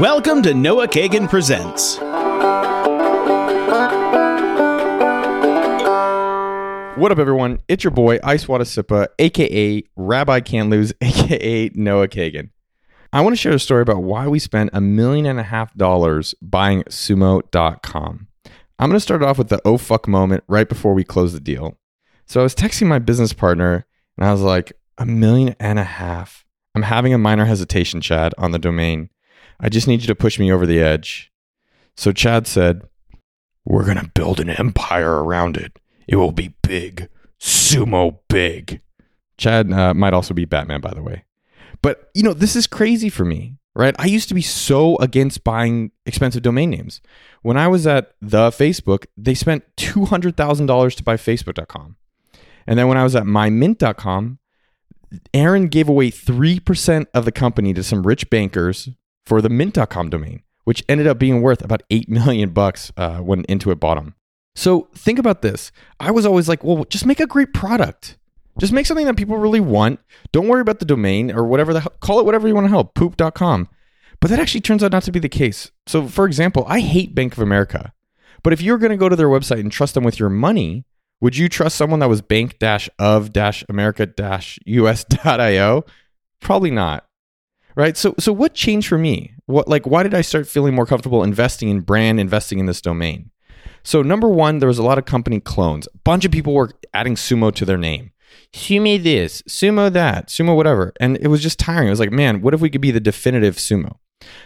Welcome to Noah Kagan Presents. What up, everyone? It's your boy, Ice Water Sippa, aka Rabbi Can't Lose, aka Noah Kagan. I want to share a story about why we spent a million and a half dollars buying sumo.com. I'm going to start off with the oh fuck moment right before we close the deal. So I was texting my business partner and I was like, a million and a half. I'm having a minor hesitation, Chad, on the domain. I just need you to push me over the edge. So Chad said, We're going to build an empire around it. It will be big, sumo big. Chad uh, might also be Batman, by the way. But, you know, this is crazy for me, right? I used to be so against buying expensive domain names. When I was at the Facebook, they spent $200,000 to buy Facebook.com. And then when I was at mymint.com, Aaron gave away 3% of the company to some rich bankers for the mint.com domain, which ended up being worth about 8 million bucks uh, when Intuit bought them. So think about this. I was always like, well, just make a great product. Just make something that people really want. Don't worry about the domain or whatever the call it whatever you want to help, poop.com. But that actually turns out not to be the case. So for example, I hate Bank of America. But if you're going to go to their website and trust them with your money, would you trust someone that was bank of america us.io? Probably not. Right? So so what changed for me? What like why did I start feeling more comfortable investing in brand, investing in this domain? So number one, there was a lot of company clones. A bunch of people were adding sumo to their name. Sumo this, sumo that, sumo whatever. And it was just tiring. It was like, man, what if we could be the definitive sumo?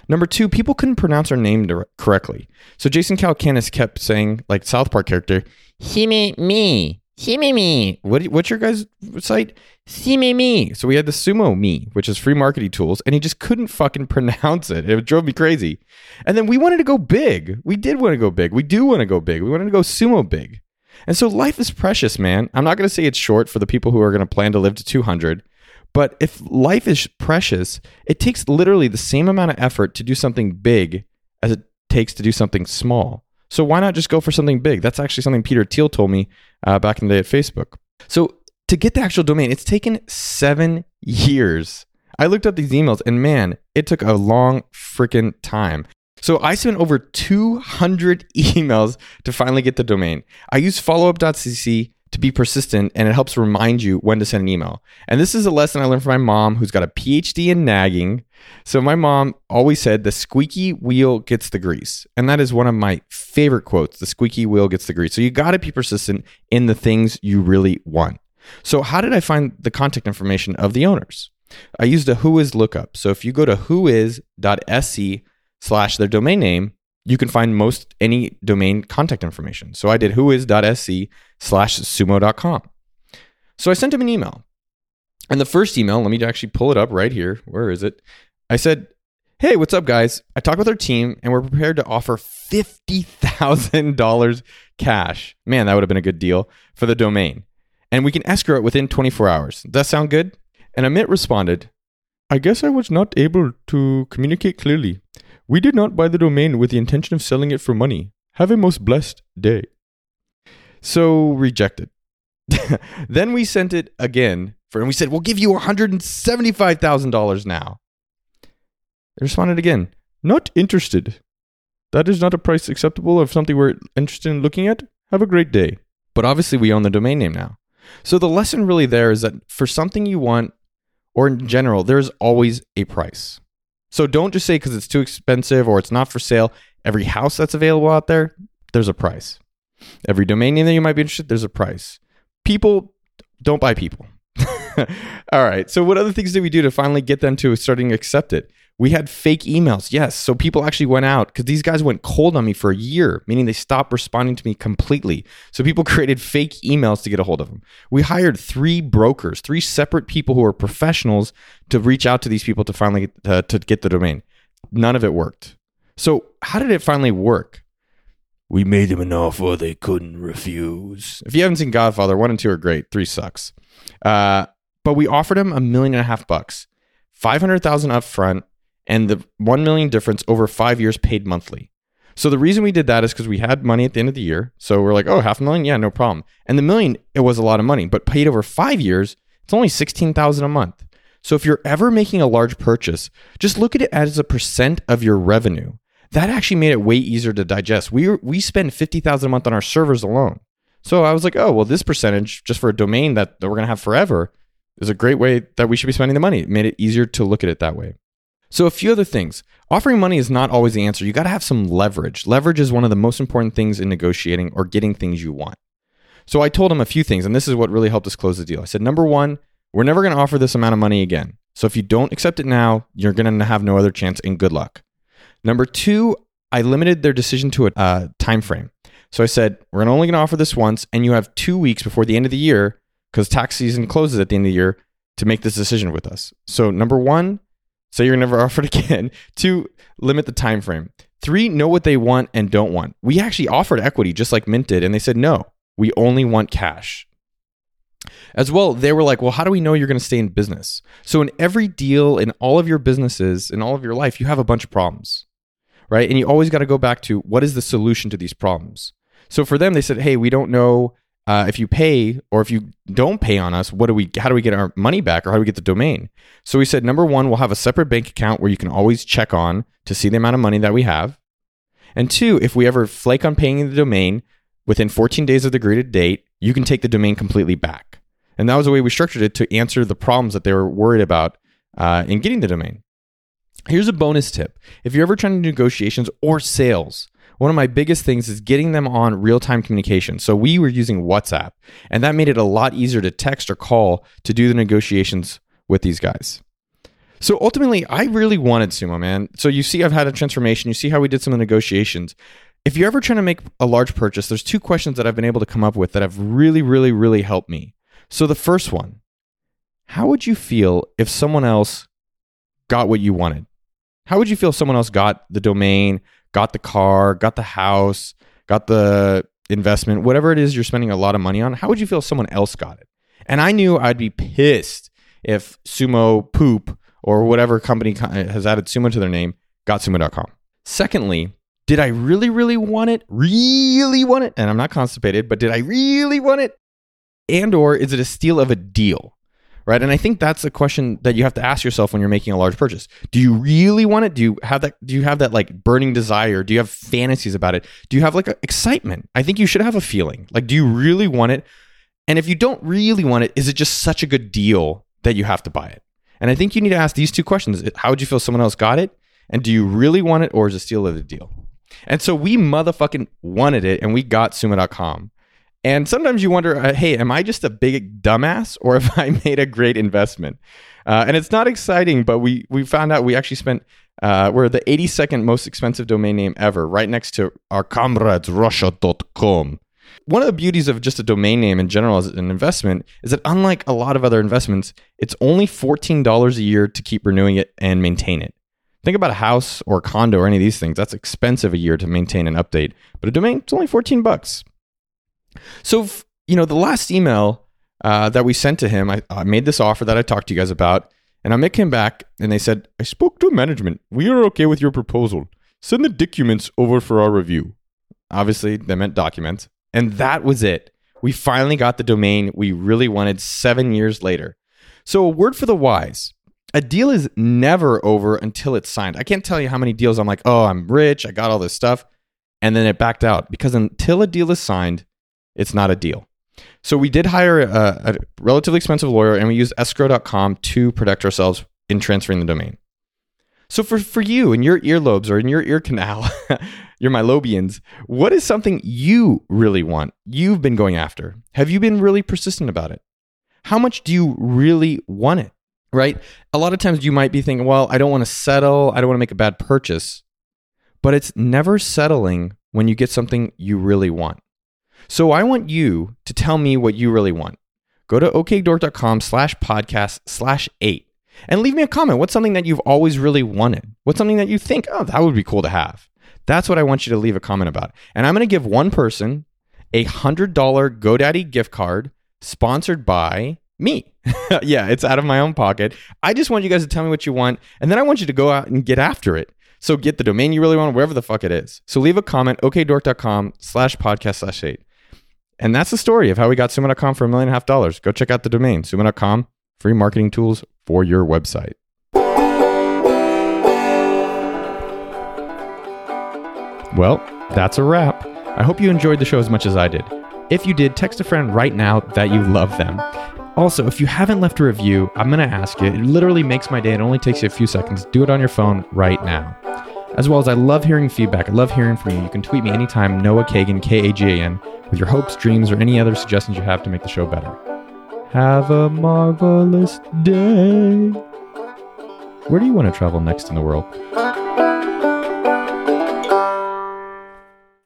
Number two, people couldn't pronounce our name correctly. So Jason Calacanis kept saying, like South Park character, Hime me, Hime me. What, what's your guys' site? Hime me. So we had the Sumo Me, which is free marketing tools, and he just couldn't fucking pronounce it. It drove me crazy. And then we wanted to go big. We did want to go big. We do want to go big. We wanted to go sumo big. And so life is precious, man. I'm not going to say it's short for the people who are going to plan to live to 200. But if life is precious, it takes literally the same amount of effort to do something big as it takes to do something small. So why not just go for something big? That's actually something Peter Thiel told me uh, back in the day at Facebook. So to get the actual domain, it's taken seven years. I looked up these emails and man, it took a long freaking time. So I spent over 200 emails to finally get the domain. I used followup.cc to be persistent and it helps remind you when to send an email. And this is a lesson I learned from my mom who's got a PhD in nagging. So my mom always said the squeaky wheel gets the grease. And that is one of my favorite quotes. The squeaky wheel gets the grease. So you got to be persistent in the things you really want. So how did I find the contact information of the owners? I used a whois lookup. So if you go to whois.sc slash their domain name, you can find most any domain contact information. So I did whois.sc slash sumo.com. So I sent him an email. And the first email, let me actually pull it up right here. Where is it? I said, Hey, what's up, guys? I talked with our team and we're prepared to offer $50,000 cash. Man, that would have been a good deal for the domain. And we can escrow it within 24 hours. Does that sound good? And Amit responded, I guess I was not able to communicate clearly. We did not buy the domain with the intention of selling it for money. Have a most blessed day. So rejected. then we sent it again for, and we said, we'll give you $175,000 now. They responded again, not interested. That is not a price acceptable of something we're interested in looking at. Have a great day. But obviously, we own the domain name now. So the lesson really there is that for something you want, or in general, there's always a price. So don't just say because it's too expensive or it's not for sale. Every house that's available out there, there's a price. Every domain name that you might be interested, there's a price. People don't buy people. All right. So what other things did we do to finally get them to starting accept it? We had fake emails. Yes. So people actually went out because these guys went cold on me for a year, meaning they stopped responding to me completely. So people created fake emails to get a hold of them. We hired three brokers, three separate people who are professionals to reach out to these people to finally uh, to get the domain. None of it worked. So how did it finally work? We made them an offer they couldn't refuse. If you haven't seen Godfather, one and two are great. Three sucks. Uh, but we offered him a million and a half bucks, five hundred thousand up front, and the 1 million difference over five years paid monthly. So the reason we did that is because we had money at the end of the year. So we're like, oh, half a million? Yeah, no problem. And the million, it was a lot of money, but paid over five years, it's only 16,000 a month. So if you're ever making a large purchase, just look at it as a percent of your revenue. That actually made it way easier to digest. We we spend 50,000 a month on our servers alone. So I was like, "Oh, well this percentage just for a domain that, that we're going to have forever is a great way that we should be spending the money." It made it easier to look at it that way. So a few other things. Offering money is not always the answer. You got to have some leverage. Leverage is one of the most important things in negotiating or getting things you want. So I told him a few things, and this is what really helped us close the deal. I said, number one, we're never going to offer this amount of money again. So if you don't accept it now, you're going to have no other chance, and good luck. Number two, I limited their decision to a uh, time frame. So I said, we're only going to offer this once, and you have two weeks before the end of the year, because tax season closes at the end of the year, to make this decision with us. So number one, say you're never offered again. Two, limit the time frame. Three, know what they want and don't want. We actually offered equity just like Mint did, and they said no. We only want cash. As well, they were like, well, how do we know you're going to stay in business? So, in every deal, in all of your businesses, in all of your life, you have a bunch of problems, right? And you always got to go back to what is the solution to these problems? So, for them, they said, hey, we don't know uh, if you pay or if you don't pay on us, what do we? How do we get our money back, or how do we get the domain? So we said, number one, we'll have a separate bank account where you can always check on to see the amount of money that we have. And two, if we ever flake on paying the domain, within 14 days of the agreed date, you can take the domain completely back. And that was the way we structured it to answer the problems that they were worried about uh, in getting the domain. Here's a bonus tip. If you're ever trying to negotiations or sales, one of my biggest things is getting them on real time communication. So we were using WhatsApp, and that made it a lot easier to text or call to do the negotiations with these guys. So ultimately, I really wanted Sumo, man. So you see, I've had a transformation. You see how we did some of the negotiations if you're ever trying to make a large purchase, there's two questions that I've been able to come up with that have really, really, really helped me. So the first one, how would you feel if someone else got what you wanted? How would you feel if someone else got the domain, got the car, got the house, got the investment, whatever it is you're spending a lot of money on? How would you feel if someone else got it? And I knew I'd be pissed if Sumo Poop or whatever company uh, has added Sumo to their name got Sumo.com. Secondly, did I really, really want it? Really want it? And I'm not constipated, but did I really want it? And or is it a steal of a deal? Right. And I think that's a question that you have to ask yourself when you're making a large purchase. Do you really want it? Do you have that do you have that like burning desire? Do you have fantasies about it? Do you have like excitement? I think you should have a feeling. Like, do you really want it? And if you don't really want it, is it just such a good deal that you have to buy it? And I think you need to ask these two questions. How would you feel someone else got it? And do you really want it or is it still a deal? And so we motherfucking wanted it and we got Sumo.com. And sometimes you wonder, uh, hey, am I just a big dumbass or have I made a great investment? Uh, and it's not exciting, but we we found out we actually spent uh, we're the 82nd most expensive domain name ever, right next to our comrades Russia.com. One of the beauties of just a domain name in general as an investment is that unlike a lot of other investments, it's only $14 a year to keep renewing it and maintain it. Think about a house or a condo or any of these things. That's expensive a year to maintain and update. But a domain, it's only 14 bucks. So, you know, the last email uh, that we sent to him, I, I made this offer that I talked to you guys about. And Amit came back and they said, I spoke to management. We are okay with your proposal. Send the documents over for our review. Obviously, they meant documents. And that was it. We finally got the domain we really wanted seven years later. So, a word for the wise a deal is never over until it's signed. I can't tell you how many deals I'm like, oh, I'm rich, I got all this stuff, and then it backed out because until a deal is signed, it's not a deal. So we did hire a, a relatively expensive lawyer and we used escrow.com to protect ourselves in transferring the domain. So for, for you in your earlobes or in your ear canal, your mylobians, what is something you really want? You've been going after. Have you been really persistent about it? How much do you really want it? right? A lot of times you might be thinking, well, I don't want to settle, I don't want to make a bad purchase. But it's never settling when you get something you really want. So I want you to tell me what you really want. Go to okdork.com slash podcast slash eight and leave me a comment. What's something that you've always really wanted? What's something that you think, oh, that would be cool to have? That's what I want you to leave a comment about. And I'm going to give one person a $100 GoDaddy gift card sponsored by me. yeah, it's out of my own pocket. I just want you guys to tell me what you want, and then I want you to go out and get after it. So get the domain you really want, wherever the fuck it is. So leave a comment, okdork.com slash podcast slash eight. And that's the story of how we got sumo.com for a million and a half dollars. Go check out the domain, sumo.com, free marketing tools for your website. Well, that's a wrap. I hope you enjoyed the show as much as I did. If you did, text a friend right now that you love them. Also, if you haven't left a review, I'm going to ask you. It literally makes my day. It only takes you a few seconds. Do it on your phone right now. As well as I love hearing feedback. I love hearing from you. You can tweet me anytime, Noah Kagan, K A G A N, with your hopes, dreams, or any other suggestions you have to make the show better. Have a marvelous day. Where do you want to travel next in the world?